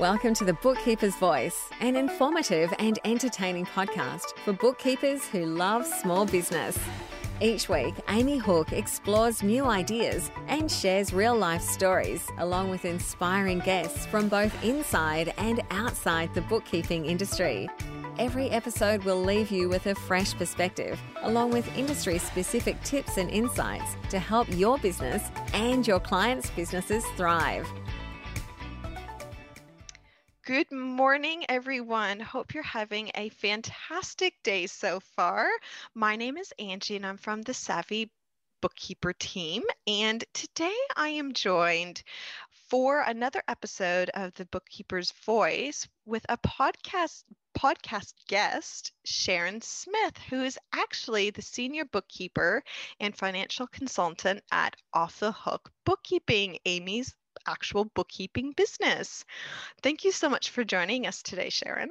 Welcome to the Bookkeeper's Voice, an informative and entertaining podcast for bookkeepers who love small business. Each week, Amy Hook explores new ideas and shares real life stories, along with inspiring guests from both inside and outside the bookkeeping industry. Every episode will leave you with a fresh perspective, along with industry specific tips and insights to help your business and your clients' businesses thrive. Good morning, everyone. Hope you're having a fantastic day so far. My name is Angie, and I'm from the Savvy Bookkeeper team. And today I am joined for another episode of the Bookkeeper's Voice with a podcast podcast guest, Sharon Smith, who is actually the senior bookkeeper and financial consultant at Off the Hook Bookkeeping, Amy's actual bookkeeping business. Thank you so much for joining us today, Sharon.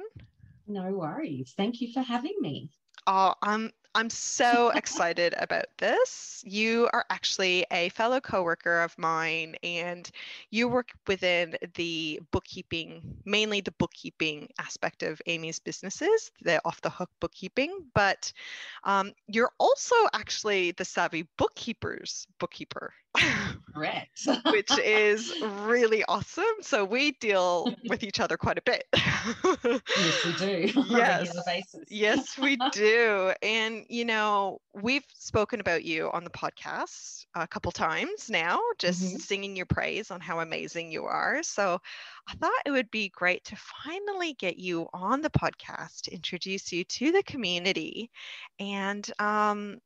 No worries. Thank you for having me. Oh, I'm I'm so excited about this. You are actually a fellow coworker of mine, and you work within the bookkeeping, mainly the bookkeeping aspect of Amy's businesses, the off the hook bookkeeping. But um, you're also actually the savvy bookkeepers bookkeeper. Correct. which is really awesome. So we deal with each other quite a bit. yes, we do. Yes. yes, we do. And, you know, we've spoken about you on the podcast a couple times now, just mm-hmm. singing your praise on how amazing you are. So I thought it would be great to finally get you on the podcast to introduce you to the community and um,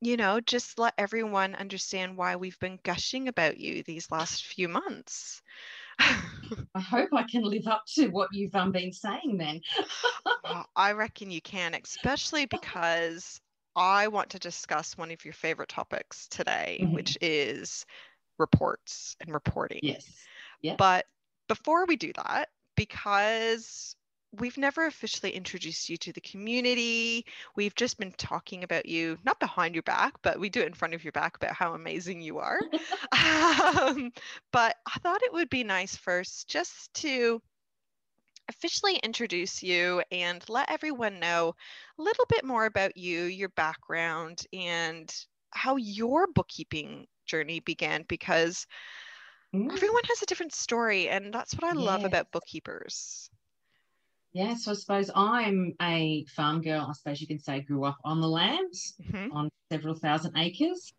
you know, just let everyone understand why we've been gushing about you these last few months. I hope I can live up to what you've um, been saying then. well, I reckon you can, especially because I want to discuss one of your favorite topics today, mm-hmm. which is reports and reporting. Yes. Yeah. But before we do that, because we've never officially introduced you to the community. We've just been talking about you, not behind your back, but we do it in front of your back about how amazing you are. um, but I thought it would be nice first just to officially introduce you and let everyone know a little bit more about you, your background, and how your bookkeeping journey began because mm. everyone has a different story. And that's what I yes. love about bookkeepers. Yeah, so I suppose I'm a farm girl. I suppose you can say grew up on the land mm-hmm. on several thousand acres.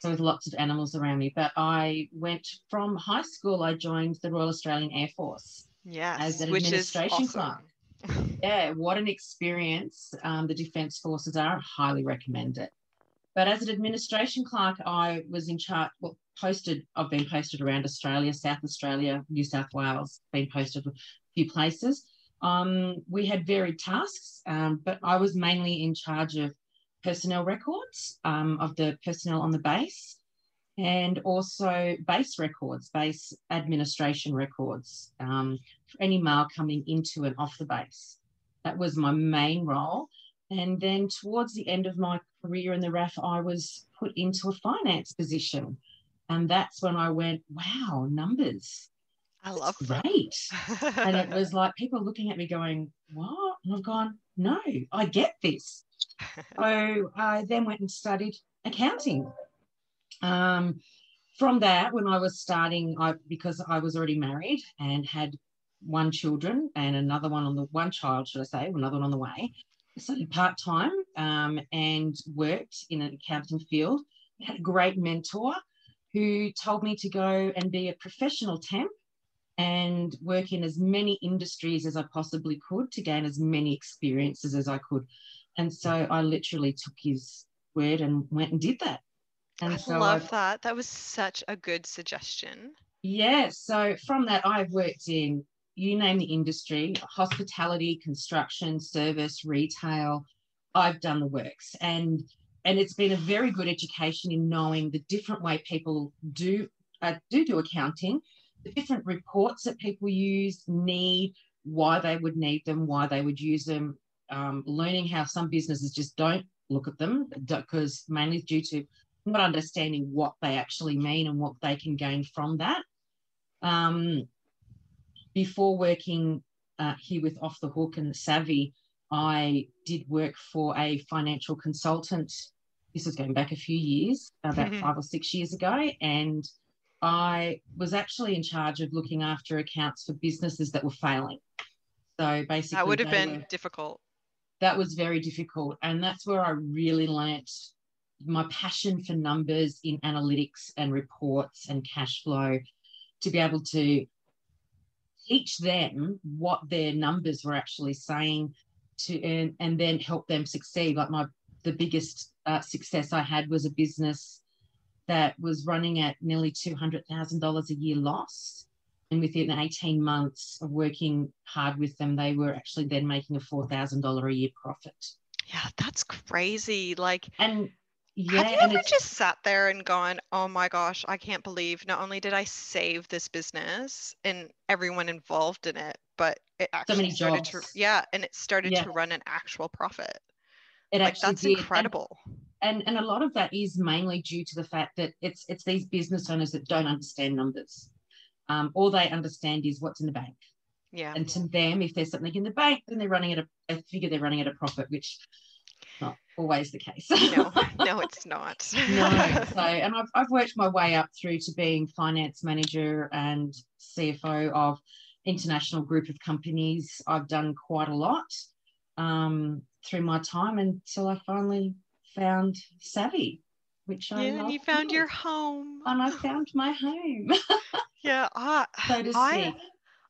So with lots of animals around me. But I went from high school, I joined the Royal Australian Air Force. Yes, as an administration clerk. yeah, what an experience um, the Defence Forces are. Highly recommend it. But as an administration clerk, I was in charge, well, posted, I've been posted around Australia, South Australia, New South Wales, been posted a few places. Um, we had varied tasks, um, but I was mainly in charge of personnel records um, of the personnel on the base and also base records, base administration records um, for any mail coming into and off the base. That was my main role. And then towards the end of my career in the RAF, I was put into a finance position. And that's when I went, wow, numbers. I love great. and it was like people looking at me going, What? And I've gone, No, I get this. so I then went and studied accounting. Um, from that, when I was starting, I because I was already married and had one children and another one on the one child, should I say, another one on the way. Studied part time um, and worked in an accounting field. Had a great mentor who told me to go and be a professional temp and work in as many industries as I possibly could to gain as many experiences as I could. And so I literally took his word and went and did that. And I so love I've, that. That was such a good suggestion. Yeah. So from that, I've worked in you name the industry hospitality, construction, service, retail. I've done the works. And and it's been a very good education in knowing the different way people do uh, do do accounting the different reports that people use, need, why they would need them, why they would use them, um, learning how some businesses just don't look at them because mainly due to not understanding what they actually mean and what they can gain from that. Um, before working uh, here with Off the Hook and Savvy, I did work for a financial consultant. This was going back a few years, about Mhm. five or six years ago. And I was actually in charge of looking after accounts for businesses that were failing. So basically, that would have been were- difficult. that was very difficult. And that's where I really learnt my passion for numbers in analytics and reports and cash flow to be able to teach them what their numbers were actually saying to and, and then help them succeed. Like my the biggest uh, success I had was a business that was running at nearly two hundred thousand dollars a year loss. And within 18 months of working hard with them, they were actually then making a $4,000 a year profit. Yeah, that's crazy. Like, And yeah, have you ever it's, just sat there and gone, oh my gosh, I can't believe not only did I save this business and everyone involved in it, but it actually many started to, jobs. yeah, and it started Yeah. to run an actual profit. it Like, actually that's did. Incredible. And, and a lot of that is mainly due to the fact that it's it's these business owners that don't understand numbers. Um, all they understand is what's in the bank. Yeah. And to them, if there's something in the bank, then they're running at a, they figure they're running at a profit, which not always the case. no, no, it's not. no. So, and I've, I've worked my way up through to being finance manager and CFO of international group of companies. I've done quite a lot um, through my time until I finally found Savvy, which I yeah, and you found your home. and I found my home, Yeah, I, so to I, speak.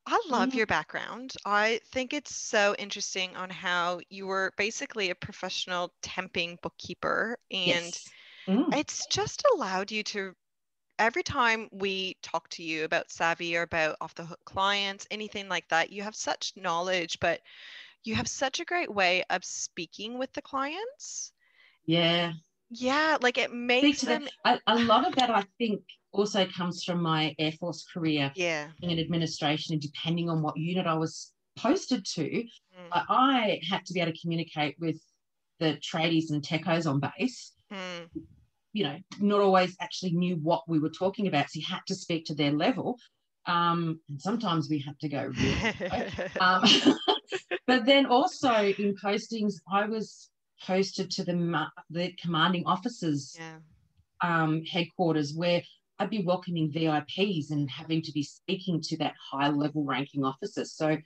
I love Yeah. your background. I think it's so interesting on how you were basically a professional temping bookkeeper and Yes. Mm, it's just allowed you to every time we talk to you about savvy or about off the hook clients anything like that you have such knowledge but you have such a great way of speaking with the clients yeah. Yeah like it makes them. A, a lot of that, I think, also comes from my Air Force career. yeah in administration and depending on what unit I was posted to, Mm, I- I had to be able to communicate with the tradies and techos on base. mm, You know, not always actually knew what we were talking about, so you had to speak to their level. Um, and sometimes we had to go really. Um, but then also in postings, I was posted to the the commanding officers yeah. um, headquarters where I'd be welcoming VIPs and having to be speaking to that high level ranking officer. So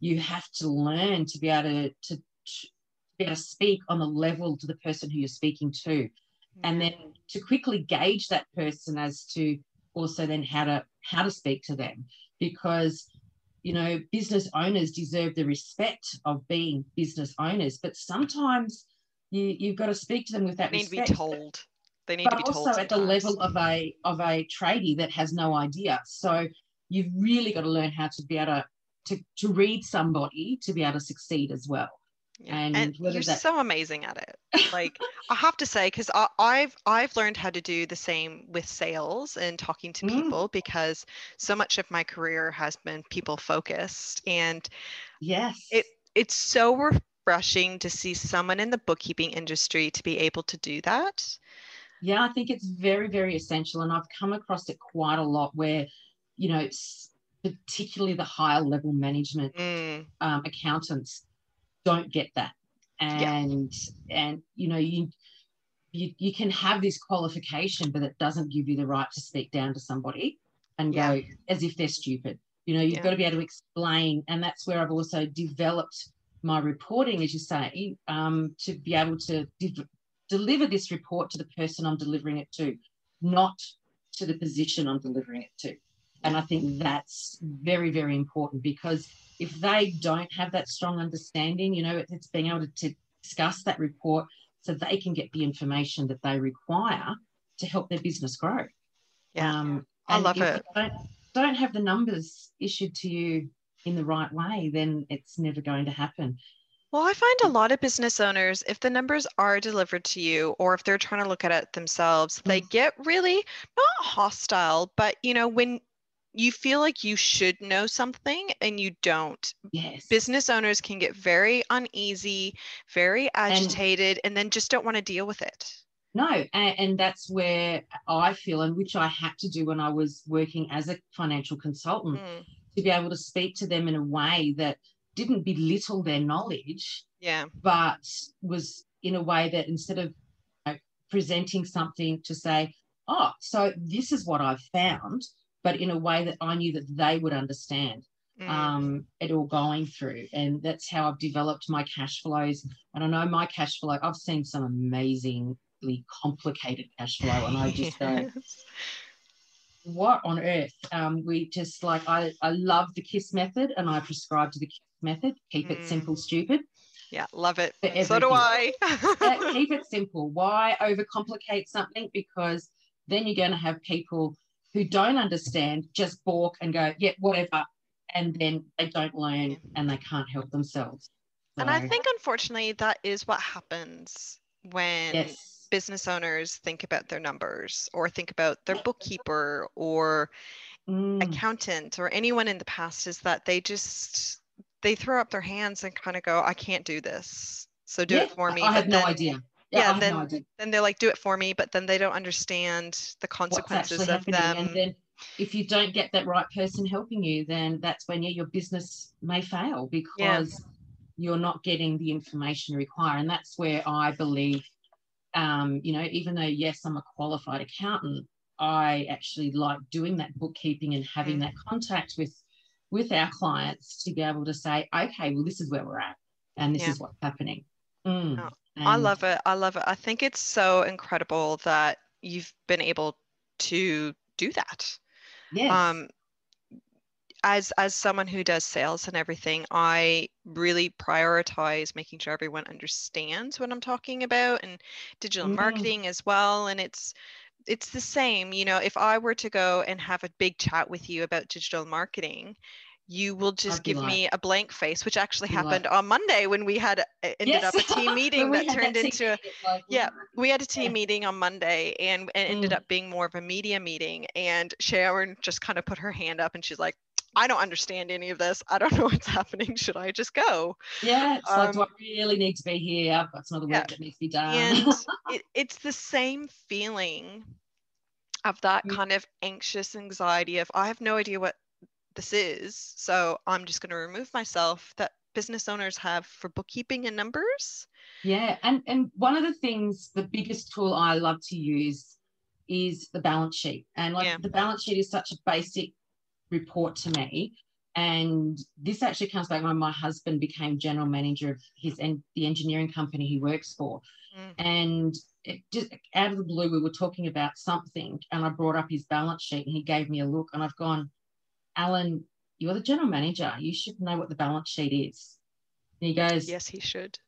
you have to learn to be able to, to, to be able to speak on the level to the person who you're speaking to, and then to quickly gauge that person as to also then how to how to speak to them. Because you know business owners deserve the respect of being business owners but sometimes you you've got to speak to them with that they need to be told they need but to be told also at the level of a of a tradie that has no idea. So you've really got to learn how to be able to to, to read somebody to be able to succeed as well. Yeah, and and you're that- so amazing at it. Like I have to say, because I've I've learned how to do the same with sales and talking to Mm. people because so much of my career has been people focused, and Yes. It- it's so refreshing to see someone in the bookkeeping industry to be able to do that. yeah, I think it's very, very essential. And I've come across it quite a lot where, you know, particularly the higher level management Mm, um, accountants don't get that Yeah. and and you know you you you can have this qualification but it doesn't give you the right to speak down to somebody and Yeah. go as if they're stupid you know you've Yeah. got to be able to explain and that's where i've also developed my reporting as you say um, to be able to de- deliver this report to the person i'm delivering it to not to the position i'm delivering it to and i think that's very very important because if they don't have that strong understanding, you know, it- it's being able to, to discuss that report so they can get the information that they require to help their business grow. yeah, Um, I love it. Don't, don't have the numbers issued to you in the right way, then it's never going to happen. Well, I find a lot of business owners, if the numbers are delivered to you or if they're trying to look at it themselves, they Mm. get really not hostile, but you know, when you feel like you should know something and you don't, Yes. business owners can get very uneasy, very agitated, and then just don't want to deal with it. No, and, and that's where I feel, and which I had to do when I was working as a financial consultant, Mm, to be able to speak to them in a way that didn't belittle their knowledge, yeah, but was in a way that instead of you know, presenting something to say, oh, so this is what I've found, but in a way that I knew that they would understand Mm. um, it all going through. And that's how I've developed my cash flows. And I know my cash flow, I've seen some amazingly complicated cash flow, and I just go. What on earth? Um, we just like, I, I love the KISS method and I prescribe to the KISS method. Keep it Mm. simple, stupid. yeah, love it. So do. I. Keep it simple. Why overcomplicate something? Because then you're going to have people who don't understand just balk and go, yeah, whatever. And then they don't learn and they can't help themselves. And I think, unfortunately, that is what happens when yes. Business owners think about their numbers or think about their bookkeeper or Mm, accountant or anyone in the past is that they just they throw up their hands and kind of go i can't do this so do yeah, it for me I have no idea. yeah, I have then- no idea then they're like do it for me but then they don't understand the consequences of them And then if you don't get that right person helping you, then that's when yeah, your business may fail because you're not getting the information required. And that's where I believe, um, you know, even though yes, I'm a qualified accountant, I actually like doing that bookkeeping and having Mm. that contact with with our clients to be able to say, okay, well, this is where we're at, and this Yeah. is what's happening. Mm. Oh, I love it. I love it. I think it's so incredible that you've been able to do that. Yes. Um, as as someone who does sales and everything, I really prioritize making sure everyone understands what I'm talking about and digital Mm. marketing as well. And it's it's the same, you know, if I were to go and have a big chat with you about digital marketing, you will just give me a blank face, which actually happened on Monday when we had uh, ended up a team meeting that turned team into a like, yeah, we had a team Yeah. meeting on Monday and, and ended Mm. up being more of a media meeting. And Sharon just kind of put her hand up and she's like, I don't understand any of this. I don't know what's happening. Should I just go? Yeah, it's like, do Um, I really need to be here? I've got some other work yeah. that needs to be done. And it, it's the same feeling of that Mm. kind of anxious anxiety of, I have no idea what this is. So I'm just going to remove myself that business owners have for bookkeeping and numbers. yeah, and and one of the things, the biggest tool I love to use is the balance sheet. And like Yeah. the balance sheet is such a basic report to me. And this actually comes back when my husband became general manager of his and the engineering company he works for. Mm. And it just out of the blue, we were talking about something, and I brought up his balance sheet, and he gave me a look, and I've gone, Alan, you're the general manager. You should know what the balance sheet is. And he goes, Yes, he should.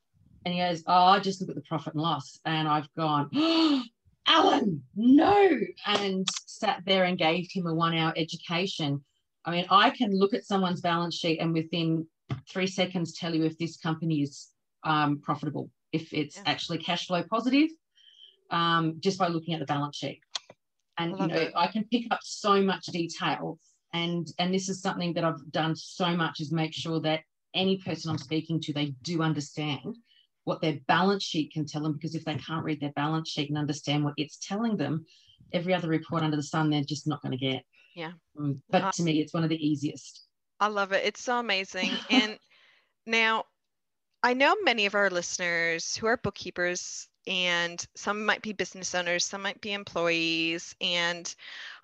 and he goes, Oh, I just look at the profit and loss. And I've gone, oh, Alan, no. And sat there and gave him a one hour education. I mean, I can look at someone's balance sheet and within three seconds tell you if this company is um, profitable, if it's Yeah. actually cash flow positive, um, just by looking at the balance sheet. And you know, it. I can pick up so much detail. And and this is something that I've done so much is make sure that any person I'm speaking to, they do understand what their balance sheet can tell them. Because if they can't read their balance sheet and understand what it's telling them, every other report under the sun, they're just not going to get. Yeah. Mm, but Uh, to me, it's one of the easiest. I love it. It's so amazing. And now I know many of our listeners who are bookkeepers and some might be business owners, some might be employees. And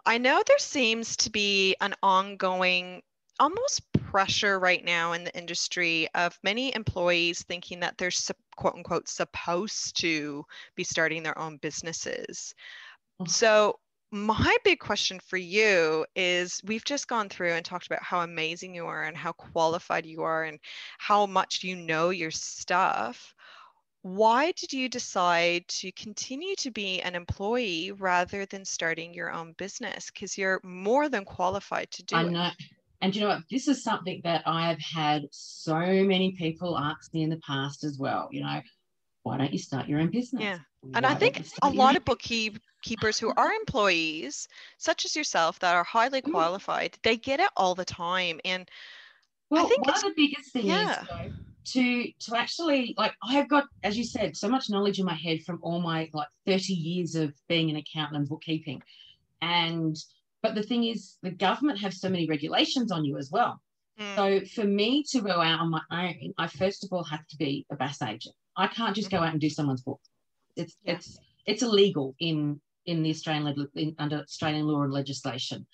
I know there seems to be an ongoing almost pressure right now in the industry of many employees thinking that they're quote unquote supposed to be starting their own businesses. Mhm. So my big question for you is we've just gone through and talked about how amazing you are and how qualified you are and how much you know your stuff. Why did you decide to continue to be an employee rather than starting your own business? Because you're more than qualified to do I it. know. And you know what? This is something that I have had so many people ask me in the past as well. You know, why don't you start your own business? Yeah. And I think a lot of bookkeepers who are employees, such as yourself, that are highly Mm. qualified, they get it all the time. And Well, think one of the biggest things yeah. is though, to to actually like I've got, as you said, so much knowledge in my head from all my like 30 years of being an accountant and bookkeeping. And but the thing is, the government have so many regulations on you as well. Mm. So for me to go out on my own, I first of all have to be a BAS agent. I can't just go out and do someone's book. It's Yeah. it's it's illegal in in the Australian in, under Australian law and legislation.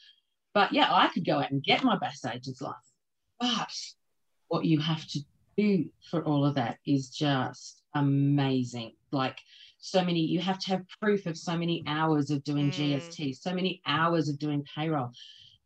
But yeah, I could go out and get my BAS agent's license. But what you have to do for all of that is just amazing. Like so many, you have to have proof of so many hours of doing Mm. GST, so many hours of doing payroll.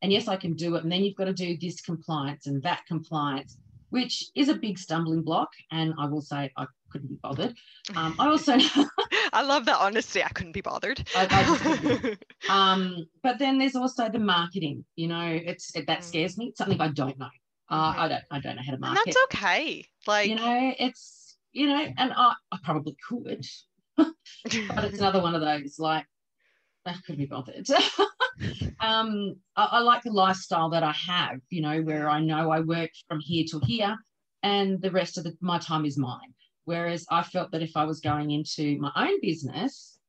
And yes, I can do it. And then you've got to do this compliance and that compliance, which is a big stumbling block. And I will say I couldn't be bothered. Um, I also I love that honesty. I couldn't be bothered. I- I um, but then there's also the marketing. You know, it's it, that Mm. scares me. It's something I don't know. Uh, Mhm. I don't I don't know how to and market. that's okay. Like, you know, it's you know, and I, I probably could, but it's another one of those like I couldn't be bothered. um, I, I like the lifestyle that I have. You know, where I know I work from here to here, and the rest of the, my time is mine. Whereas I felt that if I was going into my own business,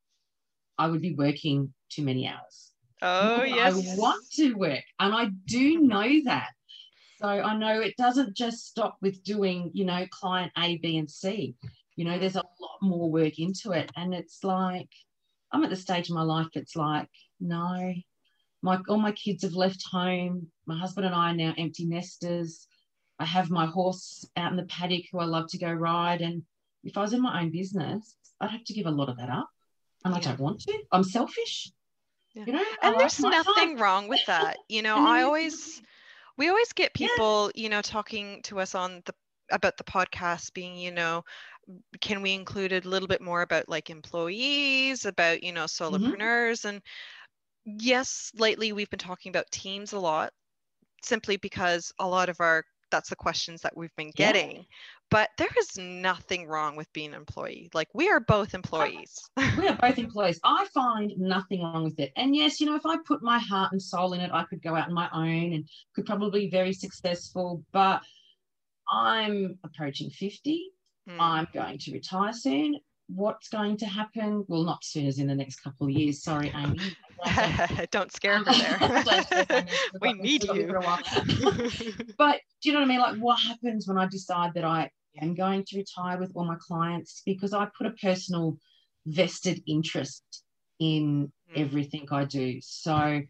I would be working too many hours. oh, yes. I want to work, and I do know that. So I know it doesn't just stop with doing, you know, client A, B, and C. You know, there's a lot more work into it, and it's like I'm at the stage in my life. It's like no, my all my kids have left home. My husband and I are now empty nesters. I have my horse out in the paddock who I love to go ride, and if I was in my own business, I'd have to give a lot of that up, and I don't want to. I'm selfish. Yeah. You know, and there's my time. nothing wrong with that. You know, I always, we always get Yeah. people, you know, talking to us on the about the podcast being, you know, can we include a little bit more about like employees, about, you know, Mm-hmm. solopreneurs and yes, lately we've been talking about teams a lot simply because a lot of our that's the questions that we've been Yeah. getting. But there is nothing wrong with being an employee. Like we are both employees. we are both employees. I find nothing wrong with it. And yes, you know, if I put my heart and soul in it, I could go out on my own and could probably be very successful. But I'm approaching 50. Mm. I'm going to retire soon. What's going to happen? Well, not soon as in the next couple of years. Sorry, Amy. Don't scare her there. Don't scare her. we We've got- we've need you. for a while. but do you know what I mean? Like, what happens when I decide that I am going to retire with all my clients? Because I put a personal vested interest in Mm. everything I do. So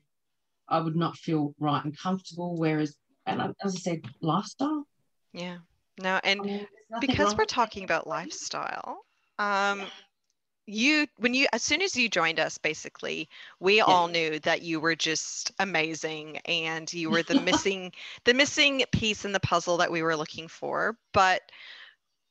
I would not feel right and comfortable. Whereas, and I- as I said, lifestyle. yeah. No, and I mean, because we're talking about lifestyle, um, you when you as soon as you joined us, basically, we all knew that you were just amazing and you were the missing the missing piece in the puzzle that we were looking for. But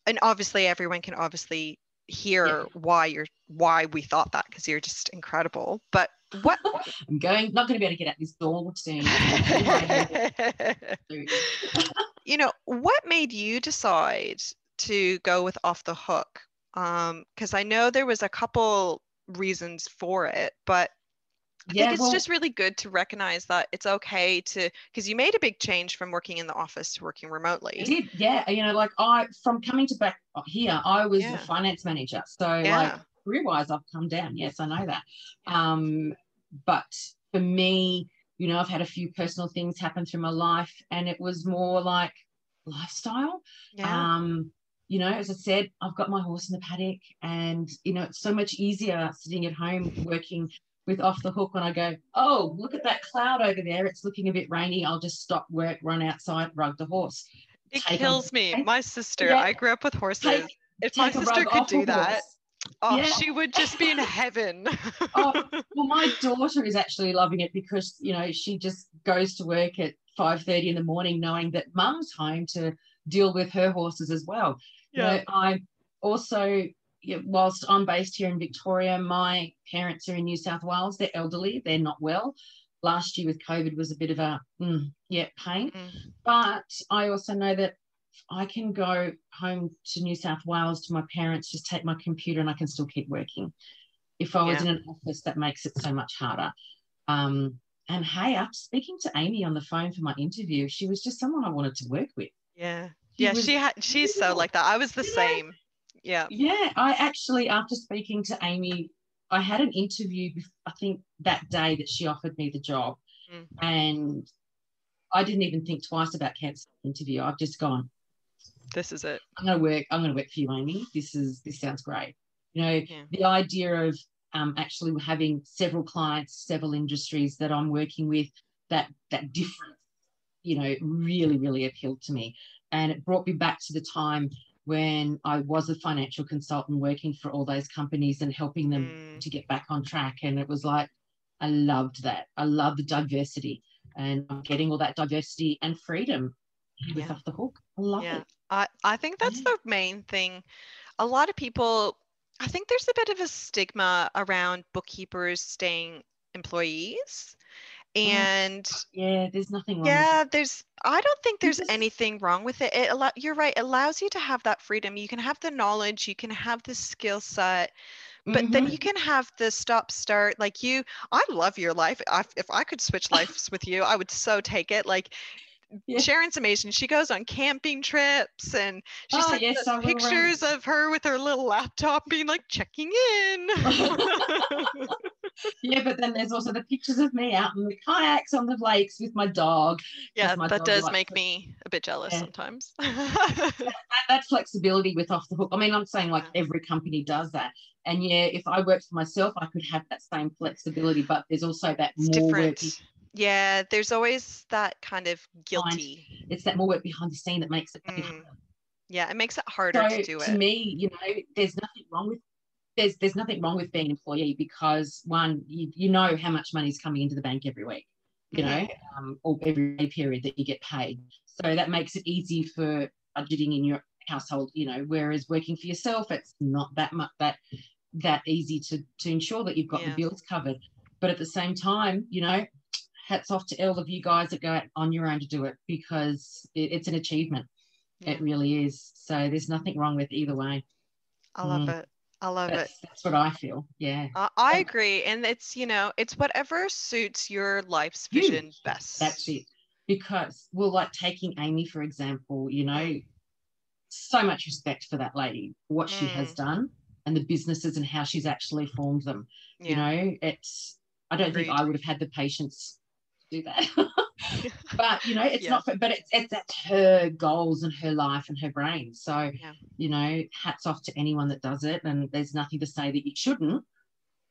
and obviously everyone can obviously hear why you're why we thought that because you're just incredible. But what I'm going, not going to be able to get out this door soon. you know, what made you decide to go with off the hook? Because I know there was a couple reasons for it, but I yeah, think it's well, just really good to recognize that it's okay to because you made a big change from working in the office to working I remotely. did, yeah. You know, like I from coming to back here, I was Yeah. the finance manager. So Yeah. like career wise, I've come down. Yes, I know that. Um, but for me, you know, I've had a few personal things happen through my life, and it was more like lifestyle. Yeah. Um, you know, as I said, I've got my horse in the paddock, and you know, it's so much easier sitting at home working with off the hook when I go, oh, look at that cloud over there. It's looking a bit rainy. I'll just stop work, run outside, rug the horse. it take a- kills me. My sister, Yeah. I grew up with horses. Take, if my take a sister could do that, horse. oh, Yeah. she would just be in heaven. Oh, Well, my daughter is actually loving it because you know she just goes to work at five thirty in the morning, knowing that mum's home to deal with her horses as well. You know, I also, whilst I'm based here in Victoria, my parents are in New South Wales. They're elderly, they're not well. Last year with COVID was a bit of a mm, yeah pain, Mm. but I also know that I can go home to New South Wales to my parents, just take my computer, and I can still keep working. If I was Yeah. in an office, that makes it so much harder. Um, and hey, I'm speaking to Amy on the phone for my interview. She was just someone I wanted to work with. Yeah. She Yeah, was she had she's so like that. I was the know? same. Yeah. Yeah, I actually, after speaking to Amy, I had an interview, I think that day that she offered me the job. Mm. And I didn't even think twice about canceling the interview. I've just gone, this is it. I'm gonna work, I'm gonna work for you, Amy. This is this sounds great. You know, Yeah. the idea of um, actually having several clients, several industries that I'm working with, that that difference, you know, really, really appealed to me. And it brought me back to the time when I was a financial consultant working for all those companies and helping them Mm, to get back on track. And it was like, I loved that. I love the diversity and I'm getting all that diversity and freedom with Yeah. off the hook. I love Yeah. it. I, I think that's Yeah. the main thing. A lot of people, I think there's a bit of a stigma around bookkeepers staying employees. Mm. And Yeah, there's nothing wrong with yeah, there's, I don't think there's anything wrong with it. It allow, you're right, it allows you to have that freedom. You can have the knowledge, you can have the skill set, but then Mhm. you can have the stop start like you i love your life I, if i could switch lives with you i would so take it like Yeah. sharon's amazing she goes on camping trips and she Oh, sends yes, us pictures of her with her little laptop being like checking in Yeah, but then there's also the pictures of me out in the kayaks on the lakes with my dog. yeah my that dog does make me a bit jealous Yeah. sometimes That, that flexibility with off the hook. I mean, I'm saying like every company does that. And yeah, if I worked for myself, I could have that same flexibility, but there's also that it's more work. different yeah there's always that kind of guilty It's that more work behind the scene that makes it. Mm, yeah it makes it harder so to do to it To me, you know, there's nothing wrong with there's there's nothing wrong with being an employee because one, you, you know how much money is coming into the bank every week, you know, um, or every period that you get paid. So that makes it easy for budgeting in your household, you know, whereas working for yourself, it's not that much that that easy to to ensure that you've got Yeah. the bills covered. But at the same time, you know, hats off to all of you guys that go out on your own to do it because it, it's an achievement. Yeah. It really is. So there's nothing wrong with either way. i love Mm. it i love it That's, that's what I feel. Yeah. I, I agree. And it's, you know, it's whatever suits your life's You. vision best. That's it. Because, well, like taking Amy, for example, you know, so much respect for that lady, what she has mm. done and the businesses and how she's actually formed them. Yeah. You know, it's, I don't think I would have had the patience to do that. but, you know, it's Yeah. not, but it's, it's that's her goals and her life and her brain. So, Yeah. you know, hats off to anyone that does it. And there's nothing to say that you shouldn't.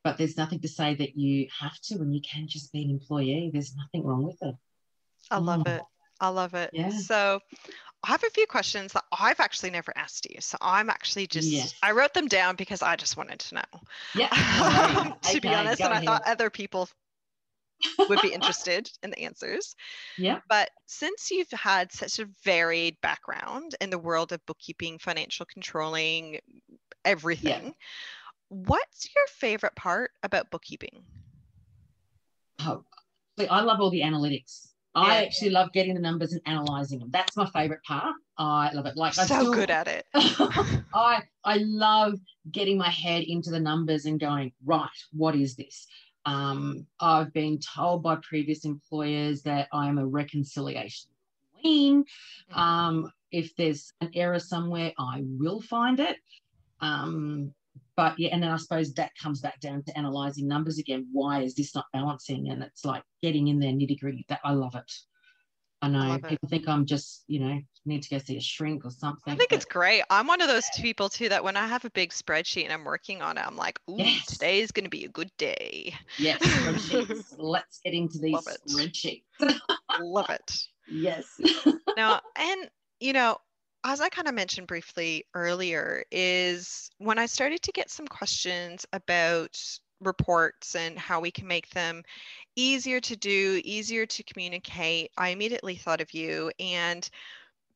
But there's nothing to say that you have to, and you can just be an employee. There's nothing wrong with it. I love Mm. it. I love it. Yeah. So I have a few questions that I've actually never asked you. So I'm actually just, Yes. I wrote them down because I just wanted to know, Yeah. to be honest. And I thought other people would be interested in the answers. Yeah. But since you've had such a varied background in the world of bookkeeping, financial controlling, everything, what's your favorite part about bookkeeping? Oh, I love all the analytics. I Yeah. actually love getting the numbers and analyzing them. That's my favorite part. I love it. Like I so good at it. I I love getting my head into the numbers and going right. What is this? Um, I've been told by previous employers that I'm a reconciliation queen. Um, if there's an error somewhere, I will find it. Um, but yeah, and then I suppose that comes back down to analyzing numbers again. Why is this not balancing? And it's like getting in there nitty gritty. That I love it. I know it. people think I'm just, you know, need to go see a shrink or something. I think but it's great. I'm one of those people too that when I have a big spreadsheet and I'm working on it, I'm like, ooh, Yes. today's going to be a good day. yes, spreadsheets. Let's get into these Love spreadsheets. Love it. yes. Now, and you know, as I kind of mentioned briefly earlier, is when I started to get some questions about reports and how we can make them easier to do, easier to communicate, I immediately thought of you. And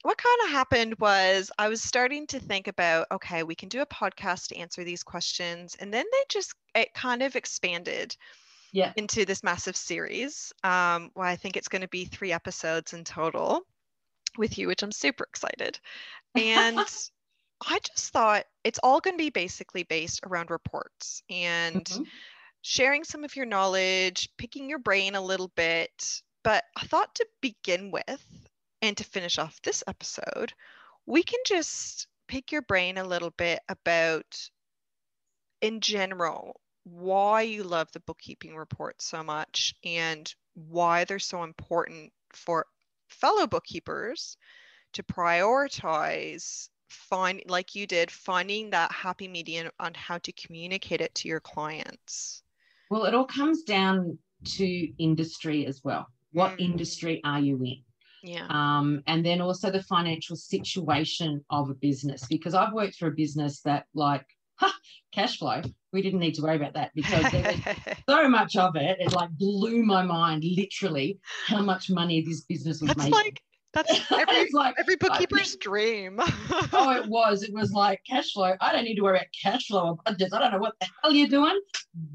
what kind of happened was I was starting to think about, okay, we can do a podcast to answer these questions. And then they just, it kind of expanded Yeah. into this massive series. Um, well, I think it's going to be three episodes in total with you, which I'm super excited. And I just thought it's all going to be basically based around reports and Mhm. sharing some of your knowledge, picking your brain a little bit. But I thought to begin with and to finish off this episode, we can just pick your brain a little bit about, in general, why you love the bookkeeping report so much and why they're so important for fellow bookkeepers to prioritize find like you did finding that happy medium on how to communicate it to your clients. Well it all comes down to industry as well. What Mm. industry are you in yeah. Um, and then also the financial situation of a business because i've worked for a business that like ha, cash flow we didn't need to worry about that because there was so much of it it like blew my mind literally how much money this business was that's making. like that's every like every bookkeeper's dream. Oh it was it was like cash flow i don't need to worry about cash flow or budgets i don't know what the hell you're doing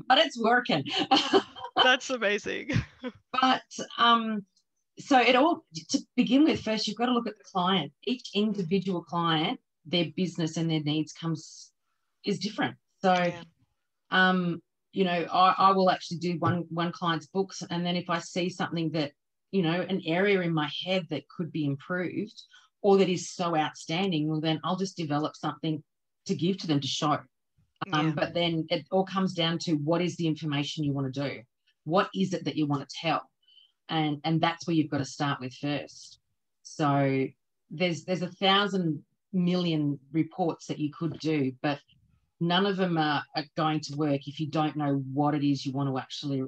but it's working. That's amazing. But um so it all to begin with first you've got to look at the client. Each individual client their business and their needs comes is different. So Yeah. um you know I, I will actually do one one client's books and then if i see something that you know an area in my head that could be improved or that is so outstanding well then i'll just develop something to give to them to show. Um, Yeah. but then it all comes down to what is the information you want to do? What is it that you want to tell and and that's where you've got to start with first. So there's there's a thousand million reports that you could do but none of them are, are going to work if you don't know what it is you want to actually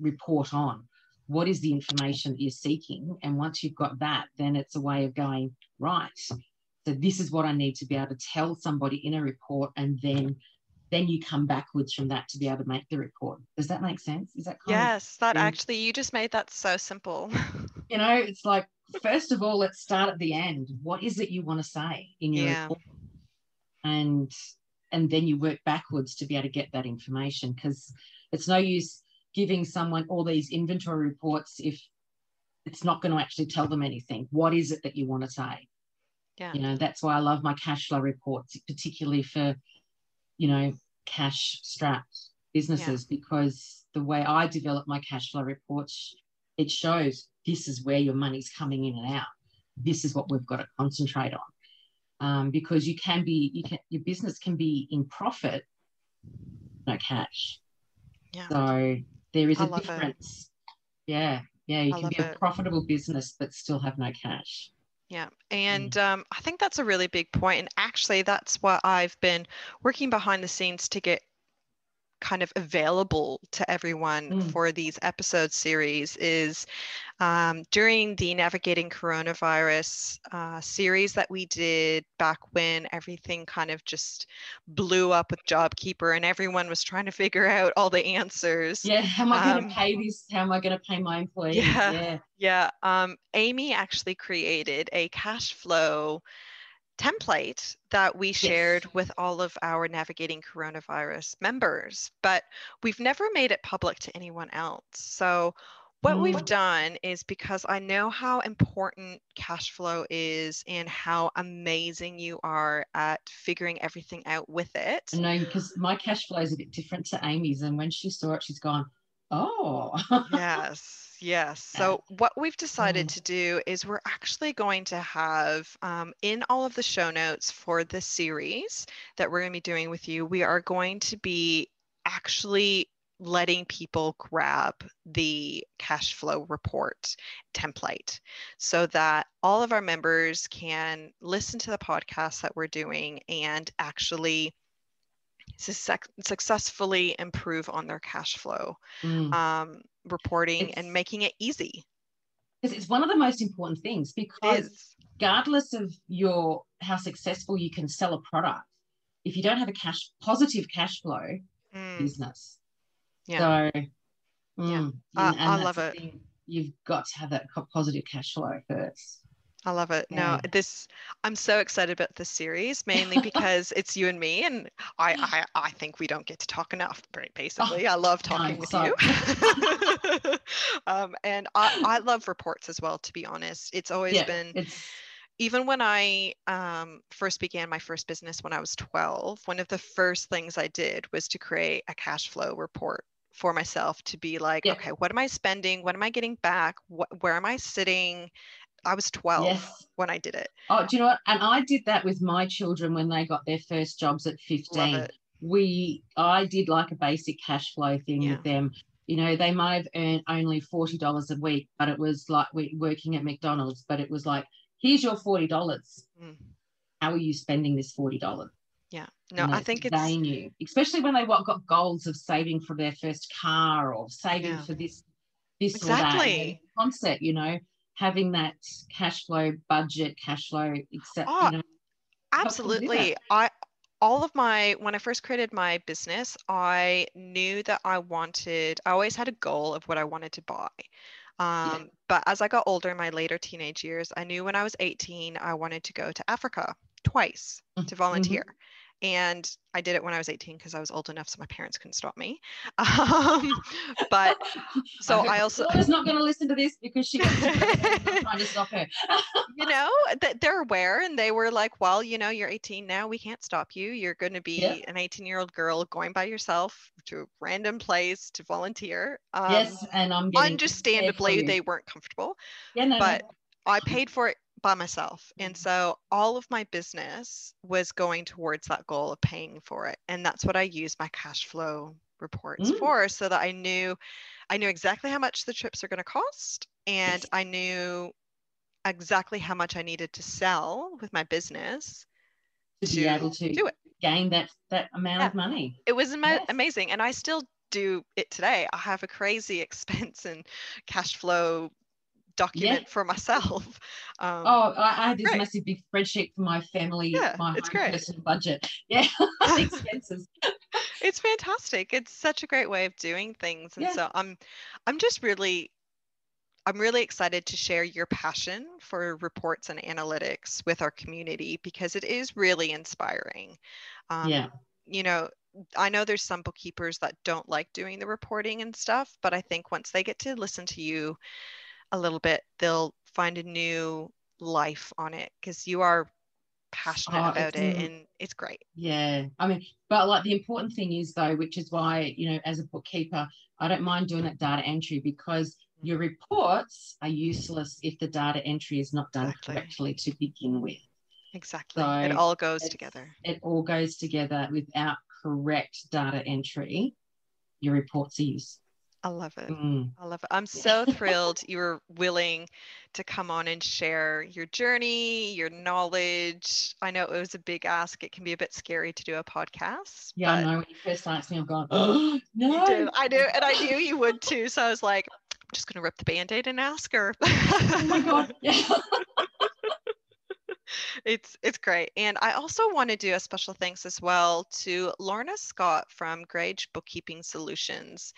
report on. What is the information that you're seeking? And once you've got that then it's a way of going right so this is what i need to be able to tell somebody in a report and then then you come backwards from that to be able to make the report. Does that make sense? Is that yes that actually you just made that so simple. You know it's like first of all let's start at the end. What is it you want to say in your Yeah. report? And and then you work backwards to be able to get that information because it's no use giving someone all these inventory reports if it's not going to actually tell them anything. What is it that you want to say? Yeah. You know that's why i love my cash flow reports particularly for you know cash strapped businesses because the way i develop my cash flow reports it shows this is where your money's coming in and out. This is what we've got to concentrate on. Um, because you can be you can your business can be in profit no cash. Yeah. so there is I a love it. difference. Yeah. Yeah you I can be a it. profitable business but still have no cash Yeah. And um, I think that's a really big point. And actually, that's what I've been working behind the scenes to get kind of available to everyone Mm. for these episode series is um, during the navigating coronavirus uh, series that we did back when everything kind of just blew up with jobkeeper and everyone was trying to figure out all the answers Yeah, how am I going Um, to pay this? How am I going to pay my employees? Yeah. yeah. Yeah, um, Amy actually created a cash flow template that we shared with all of our navigating coronavirus members, but we've never made it public to anyone else. So what we've Mm. done is because I know how important cash flow is and how amazing you are at figuring everything out with it. No, because my cash flow is a bit different to Amy's, and when she saw it, she's gone, "Oh, yes, yes. So what we've decided Mm. to do is we're actually going to have um, in all of the show notes for this series that we're going to be doing with you, we are going to be actually letting people grab the cash flow report template so that all of our members can listen to the podcast that we're doing and actually success- successfully improve on their cash flow Mm. um, reporting It's- and making it easy. 'Cause it's one of the most important things because regardless of your how successful you can sell a product, if you don't have a cash positive cash flow Mm, business, Yeah. So, mm, I- I love it. You've got to have that positive cash flow first. I love it. No, this I'm so excited about this series mainly because it's you and me, and I I, I think we don't get to talk enough. ba- Basically, I love talking with you. um, and I I love reports as well. To be honest, it's always yeah, been it's even when I um, first began my first business when I was 12, one of the first things I did was to create a cash flow report for myself to be like, Yeah. okay, what am I spending? What am I getting back? What, where am I sitting? I was 12 yes. when I did it. Oh, do you know what? And I did that with my children when they got their first jobs at 15. We, I did like a basic cash flow thing Yeah. with them. you know, they might have earned only $40 a week, but it was like we working at McDonald's, but it was like, here's your $40. Mm. How are you spending this $40? Yeah. No, I think it's they knew, especially when they got goals of saving for their first car or saving yeah. for this, this exactly. or that concept, you know, having that cash flow budget, cash flow, except, oh, you know, absolutely. I, all of my when i first created my business i knew that i wanted i always had a goal of what i wanted to buy um, yeah. but as i got older in my later teenage years i knew when i was 18 i wanted to go to africa twice mm-hmm. to volunteer mm-hmm and I did it when I was 18 because I was old enough so my parents couldn't stop me. Um, but so I, I also was not going to listen to this because she trying to stop her. you know, that they're aware and they were like, well, you know, you're 18 now. We can't stop you. You're going to be yeah. an 18 year old girl going by yourself to a random place to volunteer. Um, yes, and I'm understandably they weren't comfortable. Yeah, no, but no. I paid for it by myself. And mm-hmm. so all of my business was going towards that goal of paying for it. And that's what I use my cash flow reports mm. for so that I knew I knew exactly how much the trips are going to cost and. I knew exactly how much I needed to sell with my business to, to be able to do it. gain that that amount yeah. of money. It was ama- yes. amazing and I still do it today. I have a crazy expense and cash flow document yeah. for myself. Um, oh, I, I had this great. massive big spreadsheet for my family, yeah, my it's great. personal budget. Yeah, expenses. it's fantastic. It's such a great way of doing things, and yeah. so I'm, I'm just really. I'm really excited to share your passion for reports and analytics with our community because it is really inspiring. Um, yeah. You know, I know there's some bookkeepers that don't like doing the reporting and stuff, but I think once they get to listen to you a little bit, they'll find a new life on it because you are passionate oh, about it mm. and it's great. Yeah. I mean, but like the important thing is though, which is why, you know, as a bookkeeper, I don't mind doing that data entry because mm. your reports are useless if the data entry is not done exactly. correctly to begin with. Exactly. So it all goes together. It all goes together without correct data entry. Your reports are useless. I love it. Mm. I love it. I'm so thrilled you were willing to come on and share your journey, your knowledge. I know it was a big ask. It can be a bit scary to do a podcast. Yeah, I know. When you first asked me, I'm going, oh, no. I do. And I knew you would too. So I was like, I'm just going to rip the band aid and ask her. oh my God. Yeah it's it's great. And I also want to do a special thanks as well to Lorna Scott from Grage Bookkeeping Solutions.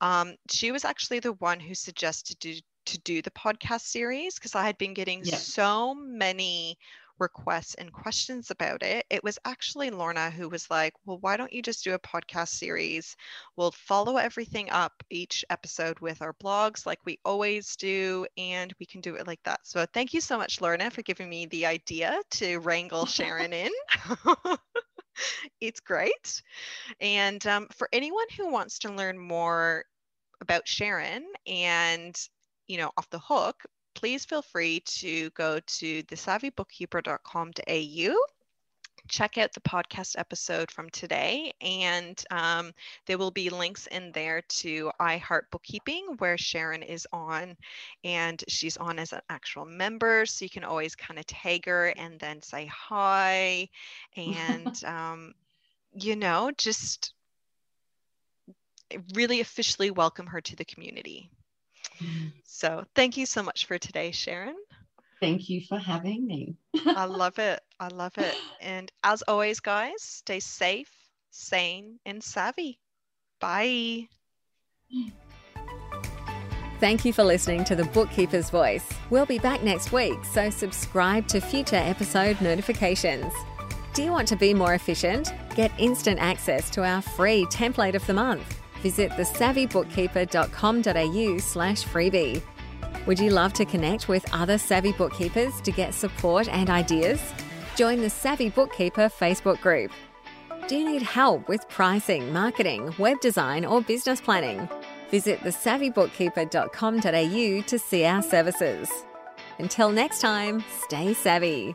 Um, she was actually the one who suggested to, to do the podcast series because I had been getting yeah. so many requests and questions about it, it was actually Lorna who was like, Well, why don't you just do a podcast series? We'll follow everything up each episode with our blogs like we always do, and we can do it like that. So thank you so much, Lorna, for giving me the idea to wrangle Sharon in. it's great. And um, for anyone who wants to learn more about Sharon and you know, off the hook, please feel free to go to thesavvybookkeeper.com.au check out the podcast episode from today, and um, there will be links in there to iHeart Bookkeeping, where Sharon is on, and she's on as an actual member. So you can always kind of tag her and then say hi, and um, you know, just really officially welcome her to the community. So thank you so much for today, Sharon. Thank you for having me. I love it. I love it. And as always, guys, stay safe, sane, and savvy. Bye. Thank you for listening to The Bookkeeper's Voice. We'll be back next week, so subscribe to future episode notifications. Do you want to be more efficient? Get instant access to our free template of the month visit thesavvybookkeeper.com.au slash freebie. Would you love to connect with other savvy bookkeepers to get support and ideas? Join the Savvy Bookkeeper Facebook group. Do you need help with pricing, marketing, web design, or business planning? Visit thesavvybookkeeper.com.au to see our services. Until next time, stay savvy.